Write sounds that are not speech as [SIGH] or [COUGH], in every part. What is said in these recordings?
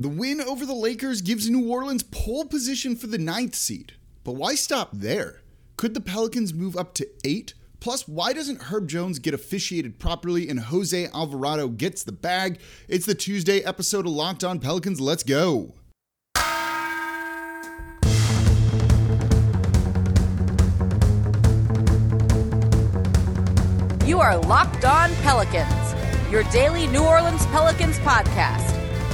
The win over the Lakers gives New Orleans pole position for the ninth seed. But why stop there? Could the Pelicans move up to eight? Plus, why doesn't Herb Jones get officiated properly and Jose Alvarado gets the bag? It's the Tuesday episode of Locked On Pelicans. Let's go. You are Locked On Pelicans, your daily New Orleans Pelicans podcast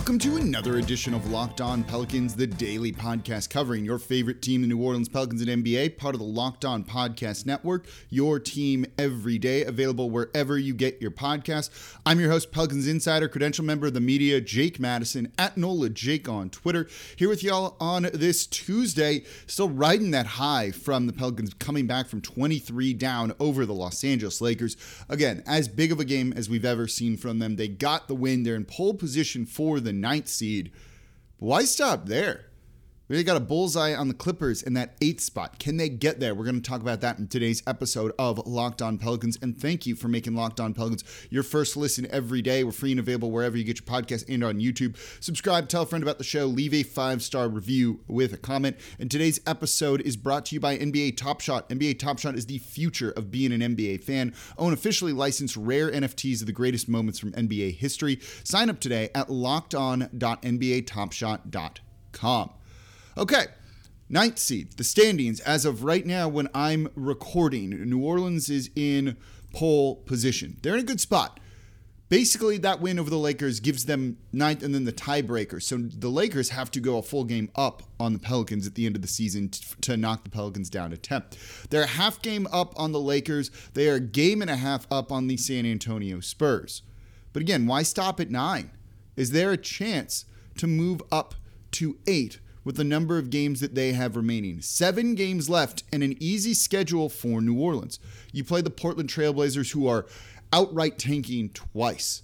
Welcome to another edition of Locked On Pelicans, the daily podcast covering your favorite team, the New Orleans Pelicans and NBA, part of the Locked On Podcast Network, your team every day, available wherever you get your podcast. I'm your host, Pelicans Insider, credential member of the media, Jake Madison, at NOLA Jake on Twitter, here with y'all on this Tuesday, still riding that high from the Pelicans coming back from 23 down over the Los Angeles Lakers. Again, as big of a game as we've ever seen from them. They got the win. They're in pole position for the ninth seed. Why stop there? They got a bullseye on the Clippers in that eighth spot. Can they get there? We're going to talk about that in today's episode of Locked On Pelicans. And thank you for making Locked On Pelicans your first listen every day. We're free and available wherever you get your podcast and on YouTube. Subscribe, tell a friend about the show, leave a five star review with a comment. And today's episode is brought to you by NBA Top Shot. NBA Top Shot is the future of being an NBA fan. Own officially licensed rare NFTs of the greatest moments from NBA history. Sign up today at lockedon.nbatopshot.com. Okay. Ninth seed, the standings as of right now when I'm recording. New Orleans is in pole position. They're in a good spot. Basically, that win over the Lakers gives them ninth and then the tiebreaker. So the Lakers have to go a full game up on the Pelicans at the end of the season t- to knock the Pelicans down to 10th. They're a half game up on the Lakers. They are a game and a half up on the San Antonio Spurs. But again, why stop at nine? Is there a chance to move up to eight? With the number of games that they have remaining. Seven games left and an easy schedule for New Orleans. You play the Portland Trailblazers, who are outright tanking twice.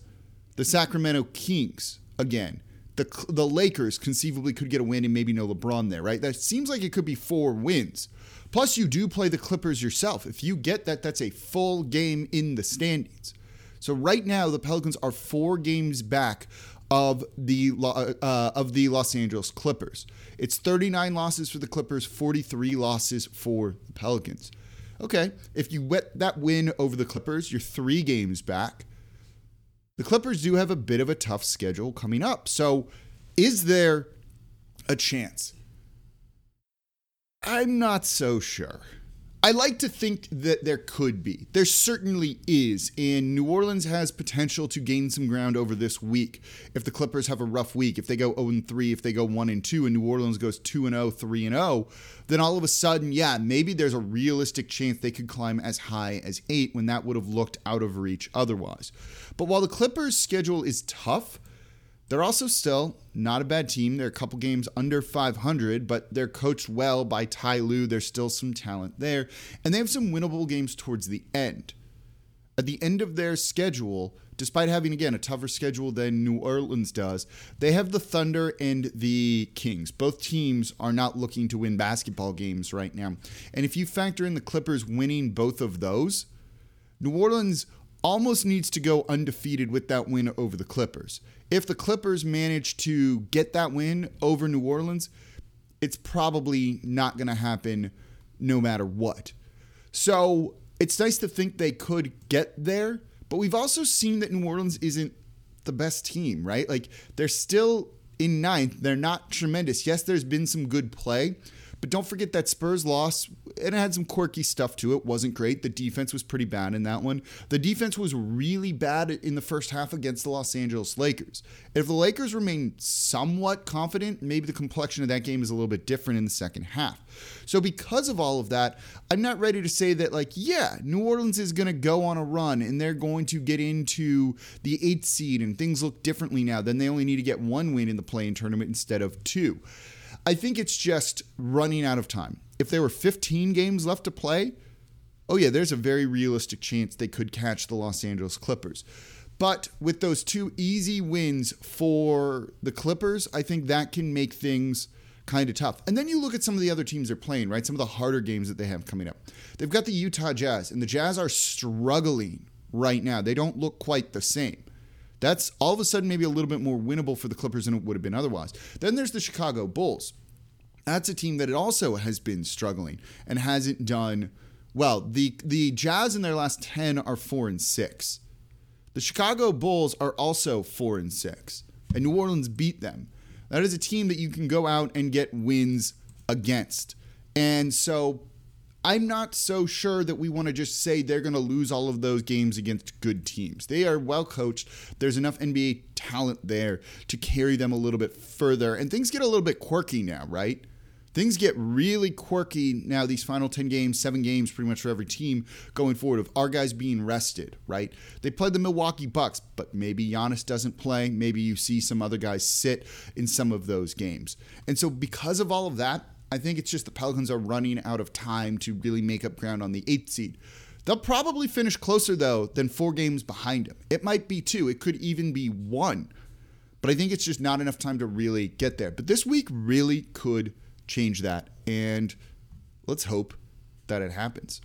The Sacramento Kings, again. The, the Lakers conceivably could get a win and maybe no LeBron there, right? That seems like it could be four wins. Plus, you do play the Clippers yourself. If you get that, that's a full game in the standings. So right now, the Pelicans are four games back of the uh, of the Los Angeles Clippers. It's 39 losses for the Clippers, 43 losses for the Pelicans. Okay, if you get that win over the Clippers, you're three games back. The Clippers do have a bit of a tough schedule coming up. So, is there a chance? I'm not so sure. I like to think that there could be. There certainly is. And New Orleans has potential to gain some ground over this week. If the Clippers have a rough week, if they go 0 3, if they go 1 2, and New Orleans goes 2 0, 3 0, then all of a sudden, yeah, maybe there's a realistic chance they could climb as high as 8 when that would have looked out of reach otherwise. But while the Clippers' schedule is tough, they're also still not a bad team. They're a couple games under 500, but they're coached well by Ty Lue. There's still some talent there. And they have some winnable games towards the end. At the end of their schedule, despite having, again, a tougher schedule than New Orleans does, they have the Thunder and the Kings. Both teams are not looking to win basketball games right now. And if you factor in the Clippers winning both of those, New Orleans almost needs to go undefeated with that win over the Clippers. If the Clippers manage to get that win over New Orleans, it's probably not going to happen no matter what. So it's nice to think they could get there, but we've also seen that New Orleans isn't the best team, right? Like they're still in ninth. They're not tremendous. Yes, there's been some good play, but don't forget that Spurs loss, it had some quirky stuff to it. Wasn't great. The defense was pretty bad in that one. The defense was really bad in the first half against the Los Angeles Lakers. If the Lakers remain somewhat confident, maybe the complexion of that game is a little bit different in the second half. So because of all of that, I'm not ready to say that like, yeah, New Orleans is going to go on a run and they're going to get into the 8th seed and things look differently now. Then they only need to get one win in the play-in tournament instead of two. I think it's just running out of time. If there were 15 games left to play, oh yeah, there's a very realistic chance they could catch the Los Angeles Clippers. But with those two easy wins for the Clippers, I think that can make things kind of tough. And then you look at some of the other teams they're playing, right? Some of the harder games that they have coming up. They've got the Utah Jazz, and the Jazz are struggling right now. They don't look quite the same. That's all of a sudden maybe a little bit more winnable for the Clippers than it would have been otherwise. Then there's the Chicago Bulls. That's a team that it also has been struggling and hasn't done well. The the Jazz in their last 10 are 4 and 6. The Chicago Bulls are also 4 and 6. And New Orleans beat them. That is a team that you can go out and get wins against. And so I'm not so sure that we want to just say they're going to lose all of those games against good teams. They are well coached. There's enough NBA talent there to carry them a little bit further. And things get a little bit quirky now, right? Things get really quirky now, these final 10 games, seven games pretty much for every team going forward, of our guys being rested, right? They played the Milwaukee Bucks, but maybe Giannis doesn't play. Maybe you see some other guys sit in some of those games. And so, because of all of that, I think it's just the Pelicans are running out of time to really make up ground on the eighth seed. They'll probably finish closer, though, than four games behind them. It might be two, it could even be one. But I think it's just not enough time to really get there. But this week really could change that. And let's hope that it happens.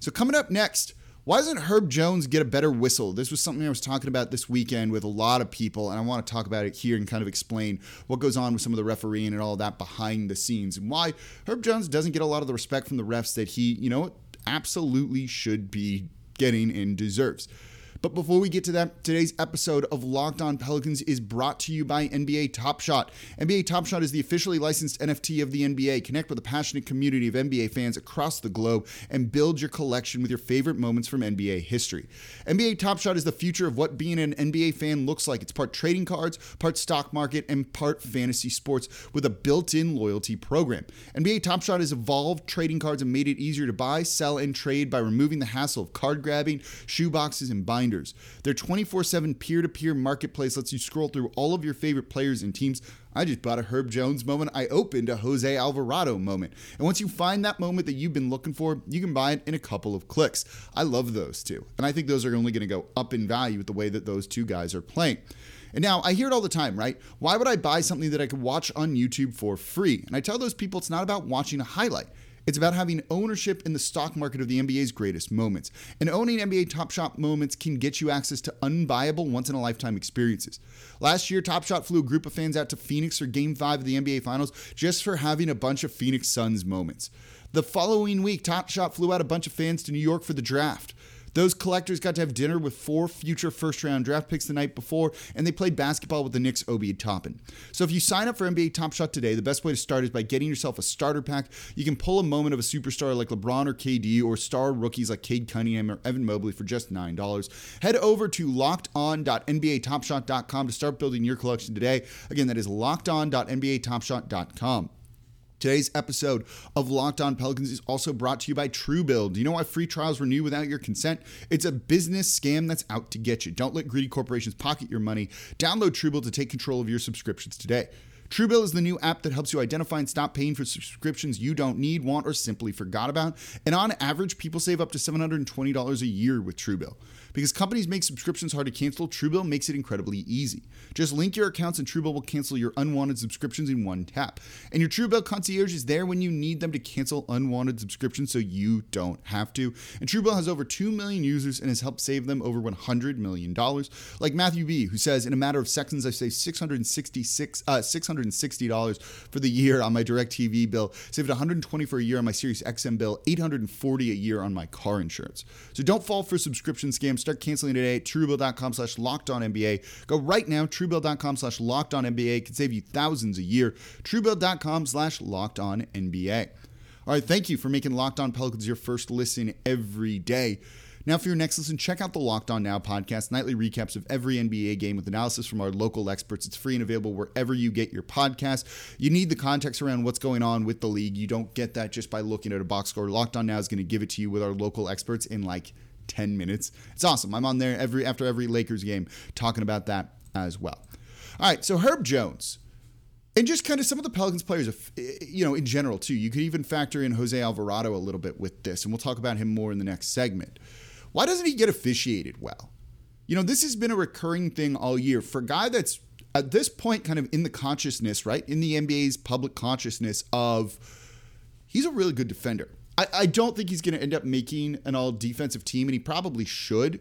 So, coming up next, why doesn't Herb Jones get a better whistle? This was something I was talking about this weekend with a lot of people, and I want to talk about it here and kind of explain what goes on with some of the refereeing and all that behind the scenes and why Herb Jones doesn't get a lot of the respect from the refs that he, you know, absolutely should be getting and deserves. But before we get to that, today's episode of Locked On Pelicans is brought to you by NBA Top Shot. NBA Top Shot is the officially licensed NFT of the NBA. Connect with a passionate community of NBA fans across the globe and build your collection with your favorite moments from NBA history. NBA Top Shot is the future of what being an NBA fan looks like. It's part trading cards, part stock market, and part fantasy sports with a built-in loyalty program. NBA Top Shot has evolved trading cards and made it easier to buy, sell, and trade by removing the hassle of card grabbing, shoe boxes, and binders Their 24 7 peer to peer marketplace lets you scroll through all of your favorite players and teams. I just bought a Herb Jones moment. I opened a Jose Alvarado moment. And once you find that moment that you've been looking for, you can buy it in a couple of clicks. I love those two. And I think those are only going to go up in value with the way that those two guys are playing. And now I hear it all the time, right? Why would I buy something that I could watch on YouTube for free? And I tell those people it's not about watching a highlight. It's about having ownership in the stock market of the NBA's greatest moments. And owning NBA Top Shot moments can get you access to unbuyable, once in a lifetime experiences. Last year, Top Shot flew a group of fans out to Phoenix for Game 5 of the NBA Finals just for having a bunch of Phoenix Suns moments. The following week, Top Shot flew out a bunch of fans to New York for the draft. Those collectors got to have dinner with four future first round draft picks the night before, and they played basketball with the Knicks Obi Toppin. So if you sign up for NBA Top Shot today, the best way to start is by getting yourself a starter pack. You can pull a moment of a superstar like LeBron or KD, or star rookies like Cade Cunningham or Evan Mobley for just $9. Head over to lockedon.nbatopshot.com to start building your collection today. Again, that is lockedon.nbatopshot.com. Today's episode of Locked On Pelicans is also brought to you by Truebill. Do you know why free trials renew without your consent? It's a business scam that's out to get you. Don't let greedy corporations pocket your money. Download Truebill to take control of your subscriptions today. Truebill is the new app that helps you identify and stop paying for subscriptions you don't need, want, or simply forgot about. And on average, people save up to $720 a year with Truebill. Because companies make subscriptions hard to cancel, Truebill makes it incredibly easy. Just link your accounts and Truebill will cancel your unwanted subscriptions in one tap. And your Truebill concierge is there when you need them to cancel unwanted subscriptions so you don't have to. And Truebill has over 2 million users and has helped save them over $100 million. Like Matthew B., who says, in a matter of seconds, I saved 666, uh, $660 for the year on my DirecTV bill, saved 120 for a year on my Sirius XM bill, 840 a year on my car insurance. So don't fall for subscription scams Start canceling today at truebill.com slash locked on NBA. Go right now, truebill.com slash locked on NBA. Can save you thousands a year. Truebill.com slash locked on NBA. All right, thank you for making Locked On Pelicans your first listen every day. Now, for your next listen, check out the Locked On Now podcast, nightly recaps of every NBA game with analysis from our local experts. It's free and available wherever you get your podcast. You need the context around what's going on with the league. You don't get that just by looking at a box score. Locked On Now is going to give it to you with our local experts in like 10 minutes. It's awesome. I'm on there every after every Lakers game talking about that as well. All right, so Herb Jones. And just kind of some of the Pelicans players, eh, you know, in general too. You could even factor in Jose Alvarado a little bit with this, and we'll talk about him more in the next segment. Why doesn't he get officiated well? You know, this has been a recurring thing all year for a guy that's at this point, kind of in the consciousness, right? In the NBA's public consciousness of he's a really good defender. I, I don't think he's going to end up making an all defensive team, and he probably should.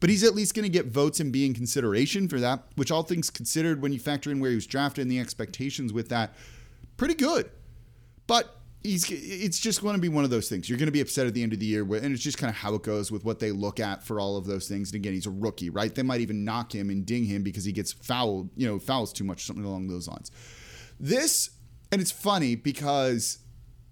But he's at least going to get votes and be in consideration for that, which all things considered, when you factor in where he was drafted and the expectations with that, pretty good. But he's it's just going to be one of those things. You're going to be upset at the end of the year, and it's just kind of how it goes with what they look at for all of those things. And again, he's a rookie, right? They might even knock him and ding him because he gets fouled, you know, fouls too much, something along those lines. This, and it's funny because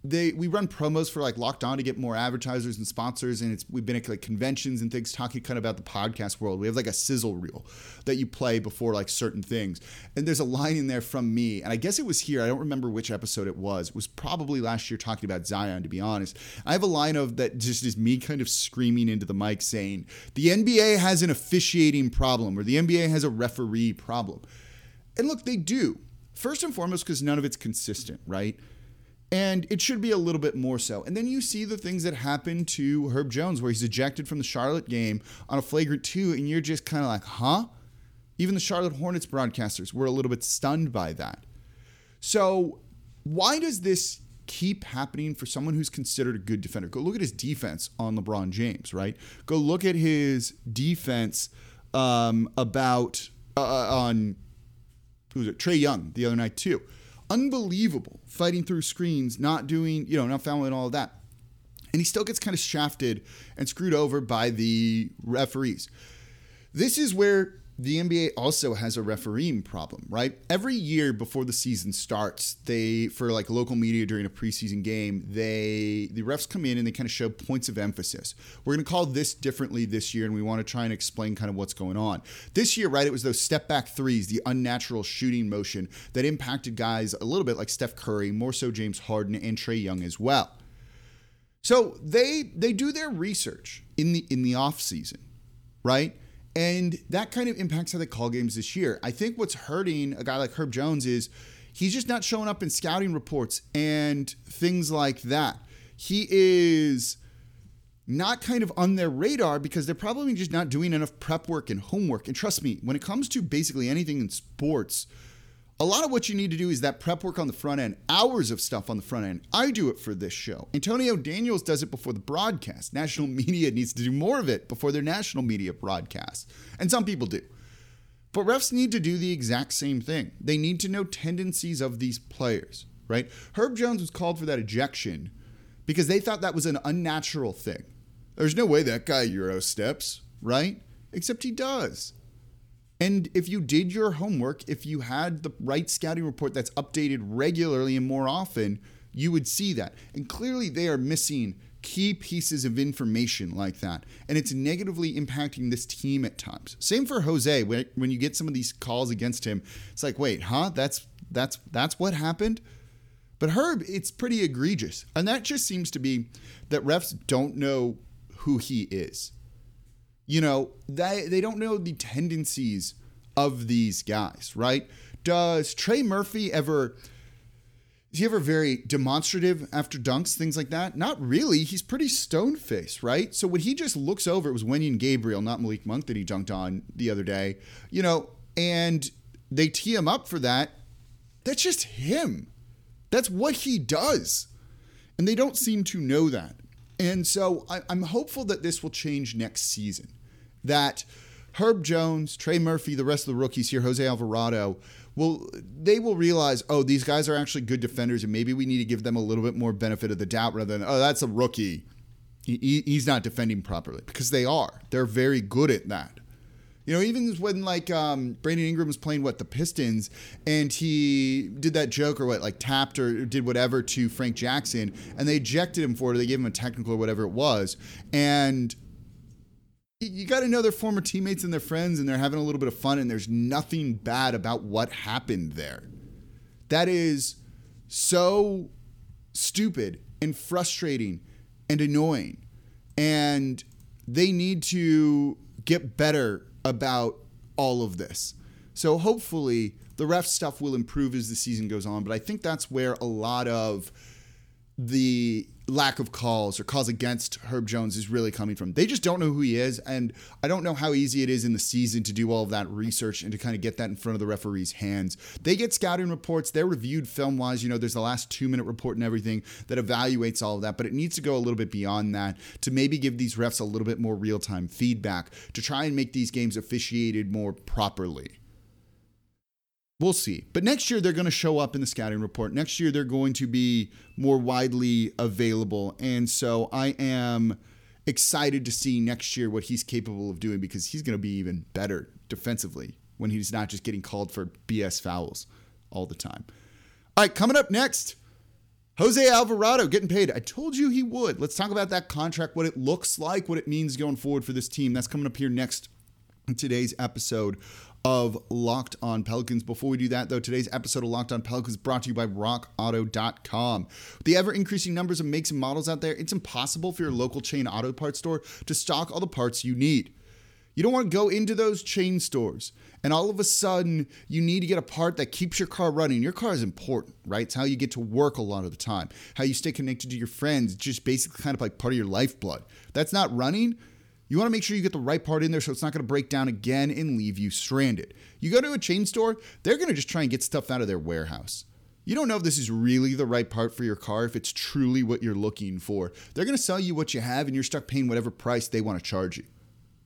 they we run promos for like Locked On to get more advertisers and sponsors, and it's we've been at like conventions and things talking kind of about the podcast world. We have like a sizzle reel that you play before like certain things, and there's a line in there from me, and I guess it was here. I don't remember which episode it was. It was probably last year talking about Zion. To be honest, I have a line of that just is me kind of screaming into the mic saying the NBA has an officiating problem or the NBA has a referee problem, and look, they do. First and foremost, because none of it's consistent, right? And it should be a little bit more so. And then you see the things that happen to Herb Jones, where he's ejected from the Charlotte game on a flagrant two, and you're just kind of like, huh? Even the Charlotte Hornets broadcasters were a little bit stunned by that. So, why does this keep happening for someone who's considered a good defender? Go look at his defense on LeBron James, right? Go look at his defense um, about uh, on who was it? Trae Young the other night too unbelievable fighting through screens, not doing, you know, not fouling all of that. And he still gets kind of shafted and screwed over by the referees. This is where the NBA also has a refereeing problem, right? Every year before the season starts, they for like local media during a preseason game, they the refs come in and they kind of show points of emphasis. We're going to call this differently this year and we want to try and explain kind of what's going on. This year, right, it was those step back threes, the unnatural shooting motion that impacted guys a little bit like Steph Curry, more so James Harden and Trae Young as well. So, they they do their research in the in the off season, right? And that kind of impacts how they call games this year. I think what's hurting a guy like Herb Jones is he's just not showing up in scouting reports and things like that. He is not kind of on their radar because they're probably just not doing enough prep work and homework. And trust me, when it comes to basically anything in sports, a lot of what you need to do is that prep work on the front end, hours of stuff on the front end. I do it for this show. Antonio Daniels does it before the broadcast. National [LAUGHS] media needs to do more of it before their national media broadcast. And some people do. But refs need to do the exact same thing. They need to know tendencies of these players, right? Herb Jones was called for that ejection because they thought that was an unnatural thing. There's no way that guy Euro steps, right? Except he does. And if you did your homework, if you had the right scouting report that's updated regularly and more often, you would see that. And clearly, they are missing key pieces of information like that. And it's negatively impacting this team at times. Same for Jose. When you get some of these calls against him, it's like, wait, huh? That's that's that's what happened. But Herb, it's pretty egregious. And that just seems to be that refs don't know who he is you know, they, they don't know the tendencies of these guys, right? Does Trey Murphy ever is he ever very demonstrative after dunks, things like that? Not really. He's pretty stone faced, right? So when he just looks over, it was Wenyen Gabriel, not Malik Monk, that he dunked on the other day, you know, and they tee him up for that. That's just him. That's what he does. And they don't seem to know that. And so I, am hopeful that this will change next season that Herb Jones, Trey Murphy, the rest of the rookies here, Jose Alvarado, will they will realize, oh, these guys are actually good defenders, and maybe we need to give them a little bit more benefit of the doubt rather than, oh, that's a rookie. He, he's not defending properly because they are. They're very good at that. You know, even when like um, Brandon Ingram was playing what the Pistons, and he did that joke or what, like tapped or did whatever to Frank Jackson, and they ejected him for it. They gave him a technical or whatever it was, and you got to know their former teammates and their friends and they're having a little bit of fun and there's nothing bad about what happened there. That is so stupid and frustrating and annoying. And they need to get better about all of this. So hopefully the ref stuff will improve as the season goes on, but I think that's where a lot of the lack of calls or calls against Herb Jones is really coming from. They just don't know who he is. And I don't know how easy it is in the season to do all of that research and to kind of get that in front of the referee's hands. They get scouting reports, they're reviewed film wise. You know, there's the last two minute report and everything that evaluates all of that, but it needs to go a little bit beyond that to maybe give these refs a little bit more real time feedback to try and make these games officiated more properly. We'll see. But next year, they're going to show up in the scouting report. Next year, they're going to be more widely available. And so I am excited to see next year what he's capable of doing because he's going to be even better defensively when he's not just getting called for BS fouls all the time. All right, coming up next, Jose Alvarado getting paid. I told you he would. Let's talk about that contract, what it looks like, what it means going forward for this team. That's coming up here next in today's episode of Locked On Pelicans. Before we do that, though, today's episode of Locked On Pelicans brought to you by RockAuto.com. With the ever increasing numbers of makes and models out there, it's impossible for your local chain auto parts store to stock all the parts you need. You don't want to go into those chain stores and all of a sudden you need to get a part that keeps your car running. Your car is important, right? It's how you get to work a lot of the time, how you stay connected to your friends, just basically kind of like part of your lifeblood. That's not running you want to make sure you get the right part in there so it's not going to break down again and leave you stranded. You go to a chain store, they're going to just try and get stuff out of their warehouse. You don't know if this is really the right part for your car, if it's truly what you're looking for. They're going to sell you what you have and you're stuck paying whatever price they want to charge you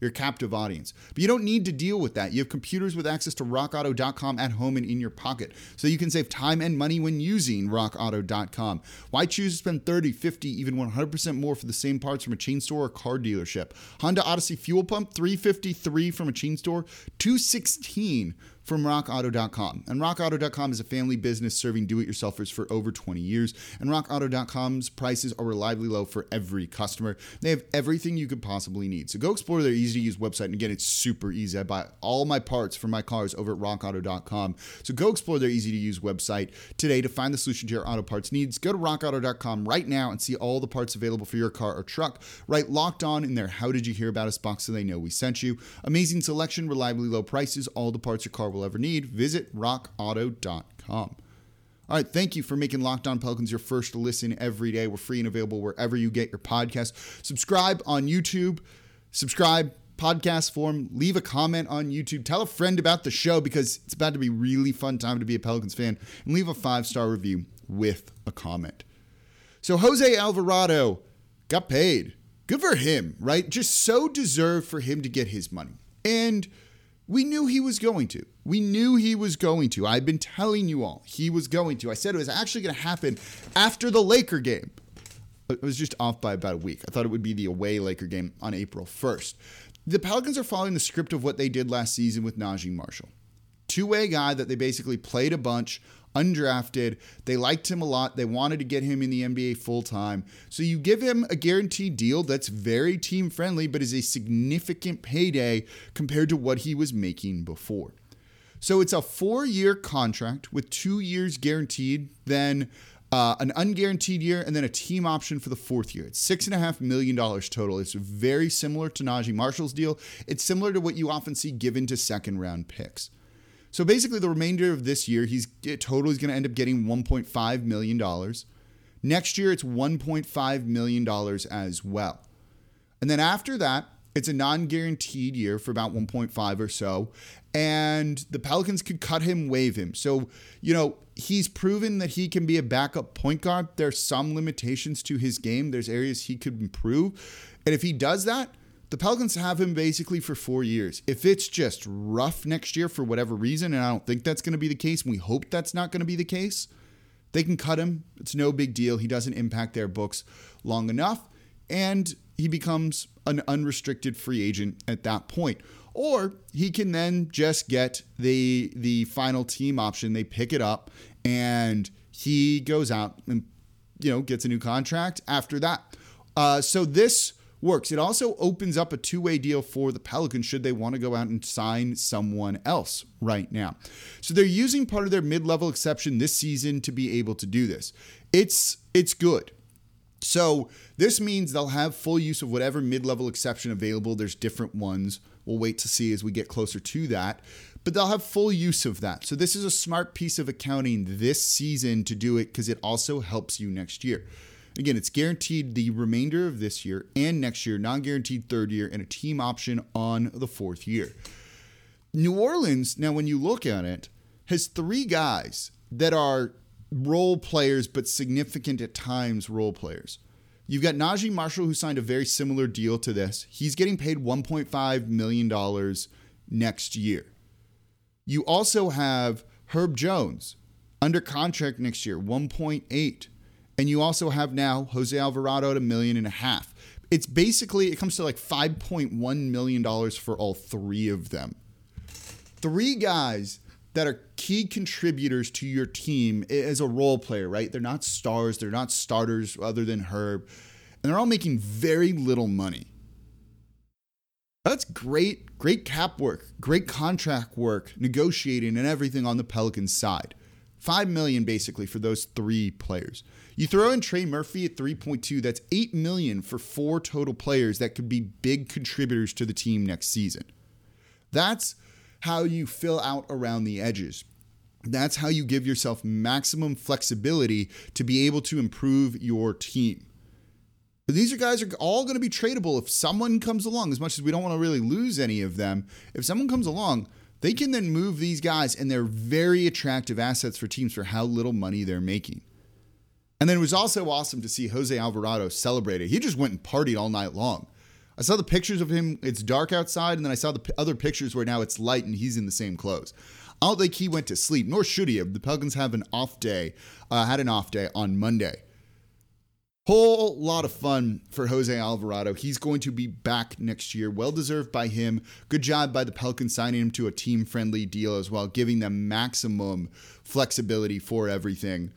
your captive audience. But you don't need to deal with that. You have computers with access to rockauto.com at home and in your pocket. So you can save time and money when using rockauto.com. Why choose to spend 30, 50, even 100% more for the same parts from a chain store or car dealership? Honda Odyssey fuel pump 353 from a chain store, 216 from rockauto.com. And rockauto.com is a family business serving do it yourselfers for over 20 years. And rockauto.com's prices are reliably low for every customer. They have everything you could possibly need. So go explore their easy to use website. And again, it's super easy. I buy all my parts for my cars over at rockauto.com. So go explore their easy to use website today to find the solution to your auto parts needs. Go to rockauto.com right now and see all the parts available for your car or truck. Write locked on in their How Did You Hear About Us box so they know we sent you. Amazing selection, reliably low prices, all the parts your car will ever need, visit rockauto.com. All right, thank you for making Locked On Pelicans your first listen every day. We're free and available wherever you get your podcast. Subscribe on YouTube, subscribe podcast form, leave a comment on YouTube, tell a friend about the show because it's about to be really fun time to be a Pelicans fan, and leave a five star review with a comment. So Jose Alvarado got paid. Good for him, right? Just so deserved for him to get his money. And we knew he was going to. We knew he was going to. I've been telling you all he was going to. I said it was actually going to happen after the Laker game. It was just off by about a week. I thought it would be the away Laker game on April 1st. The Pelicans are following the script of what they did last season with Naji Marshall. Two way guy that they basically played a bunch undrafted. They liked him a lot. They wanted to get him in the NBA full time. So you give him a guaranteed deal that's very team friendly, but is a significant payday compared to what he was making before. So it's a four year contract with two years guaranteed, then uh, an unguaranteed year, and then a team option for the fourth year. It's six and a half million dollars total. It's very similar to Naji Marshall's deal. It's similar to what you often see given to second round picks. So basically, the remainder of this year, he's total is going to end up getting 1.5 million dollars. Next year, it's 1.5 million dollars as well. And then after that, it's a non-guaranteed year for about 1.5 or so, and the Pelicans could cut him, waive him. So you know he's proven that he can be a backup point guard. There's some limitations to his game. There's areas he could improve, and if he does that, the Pelicans have him basically for four years. If it's just rough next year for whatever reason, and I don't think that's going to be the case, we hope that's not going to be the case, they can cut him. It's no big deal. He doesn't impact their books long enough, and he becomes an unrestricted free agent at that point. Or he can then just get the the final team option. They pick it up, and he goes out and you know gets a new contract after that. Uh, so this works. It also opens up a two way deal for the Pelicans should they want to go out and sign someone else right now. So they're using part of their mid level exception this season to be able to do this. It's it's good. So this means they'll have full use of whatever mid level exception available. There's different ones. We'll wait to see as we get closer to that. But they'll have full use of that. So this is a smart piece of accounting this season to do it because it also helps you next year. Again, it's guaranteed the remainder of this year and next year, non guaranteed third year, and a team option on the fourth year. New Orleans, now, when you look at it, has three guys that are role players, but significant at times role players. You've got Naji Marshall, who signed a very similar deal to this. He's getting paid $1.5 million next year. You also have Herb Jones under contract next year, 1.8. And you also have now Jose Alvarado at a million and a half. It's basically, it comes to like $5.1 million for all three of them. Three guys that are key contributors to your team as a role player, right? They're not stars, they're not starters other than Herb, and they're all making very little money. That's great, great cap work, great contract work, negotiating and everything on the Pelicans side. 5 million basically for those three players. You throw in Trey Murphy at 3.2, that's 8 million for four total players that could be big contributors to the team next season. That's how you fill out around the edges. That's how you give yourself maximum flexibility to be able to improve your team. But these are guys are all going to be tradable if someone comes along, as much as we don't want to really lose any of them. If someone comes along, they can then move these guys, and they're very attractive assets for teams for how little money they're making. And then it was also awesome to see Jose Alvarado celebrate it. He just went and partied all night long. I saw the pictures of him. It's dark outside, and then I saw the p- other pictures where now it's light and he's in the same clothes. I don't think he went to sleep, nor should he have. The Pelicans have an off day, uh, had an off day on Monday. Whole lot of fun for Jose Alvarado. He's going to be back next year. Well deserved by him. Good job by the Pelicans signing him to a team friendly deal as well, giving them maximum flexibility for everything.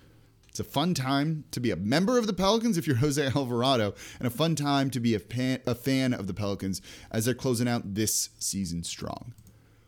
It's a fun time to be a member of the Pelicans if you're [LAUGHS] Jose Alvarado, and a fun time to be a, pan, a fan of the Pelicans as they're closing out this season strong.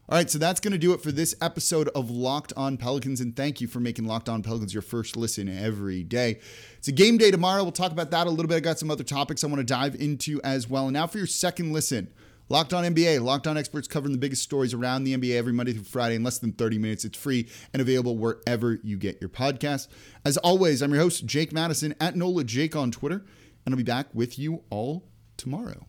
All right, so that's going to do it for this episode of Locked On Pelicans, and thank you for making Locked On Pelicans your first listen every day. It's a game day tomorrow. We'll talk about that a little bit. I got some other topics I want to dive into as well. And now for your second listen. Locked on NBA, Locked on experts covering the biggest stories around the NBA every Monday through Friday in less than 30 minutes. It's free and available wherever you get your podcasts. As always, I'm your host, Jake Madison at NOLA Jake on Twitter, and I'll be back with you all tomorrow.